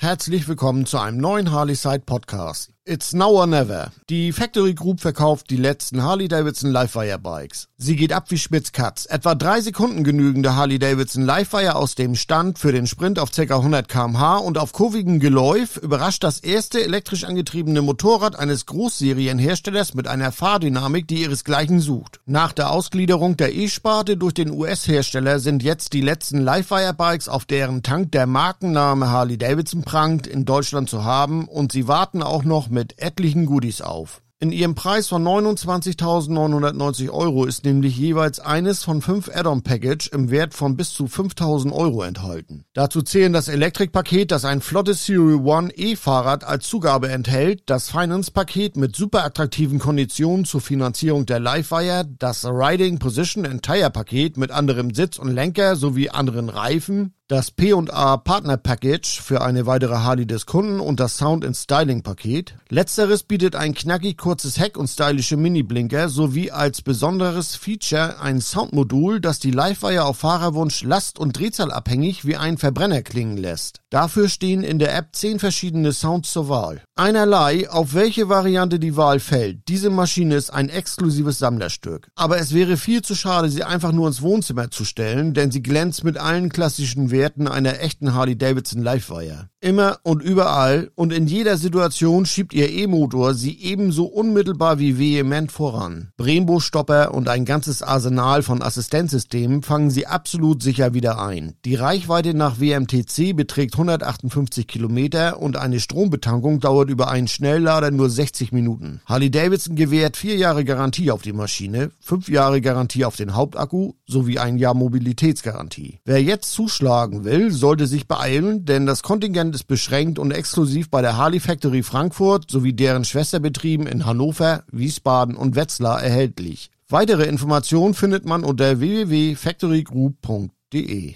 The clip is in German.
herzlich willkommen zu einem neuen Harley Side Podcast. It's now or never. Die Factory Group verkauft die letzten Harley-Davidson Livewire Bikes. Sie geht ab wie Spitzkatz. Etwa drei Sekunden genügende Harley-Davidson Livewire aus dem Stand für den Sprint auf ca. 100 kmh und auf kurvigem Geläuf überrascht das erste elektrisch angetriebene Motorrad eines Großserienherstellers mit einer Fahrdynamik, die ihresgleichen sucht. Nach der Ausgliederung der E-Sparte durch den US-Hersteller sind jetzt die letzten Livewire Bikes, auf deren Tank der Markenname Harley-Davidson prangt, in Deutschland zu haben und sie warten auch noch mit etlichen Goodies auf. In ihrem Preis von 29.990 Euro ist nämlich jeweils eines von fünf Add-on-Package im Wert von bis zu 5.000 Euro enthalten. Dazu zählen das Elektrikpaket, das ein flottes Serial One E-Fahrrad als Zugabe enthält, das Finance-Paket mit super attraktiven Konditionen zur Finanzierung der Livewire, das Riding Position and Tire Paket mit anderem Sitz und Lenker sowie anderen Reifen, das P&A Partner Package für eine weitere Harley des Kunden und das Sound and Styling Paket. Letzteres bietet ein knackig kurzes Heck und stylische Mini-Blinker sowie als besonderes Feature ein Soundmodul, das die Livewire auf Fahrerwunsch last- und drehzahlabhängig wie ein Verbrenner klingen lässt. Dafür stehen in der App zehn verschiedene Sounds zur Wahl. Einerlei, auf welche Variante die Wahl fällt. Diese Maschine ist ein exklusives Sammlerstück. Aber es wäre viel zu schade, sie einfach nur ins Wohnzimmer zu stellen, denn sie glänzt mit allen klassischen Werten einer echten Harley-Davidson Livewire. Immer und überall und in jeder Situation schiebt ihr E-Motor sie ebenso unmittelbar wie vehement voran. Brembo-Stopper und ein ganzes Arsenal von Assistenzsystemen fangen sie absolut sicher wieder ein. Die Reichweite nach WMTC beträgt 158 Kilometer und eine Strombetankung dauert über einen Schnelllader nur 60 Minuten. Harley-Davidson gewährt vier Jahre Garantie auf die Maschine, fünf Jahre Garantie auf den Hauptakku sowie ein Jahr Mobilitätsgarantie. Wer jetzt zuschlagen will, sollte sich beeilen, denn das Kontingent Content ist beschränkt und exklusiv bei der Harley Factory Frankfurt sowie deren Schwesterbetrieben in Hannover, Wiesbaden und Wetzlar erhältlich. Weitere Informationen findet man unter www.factorygroup.de.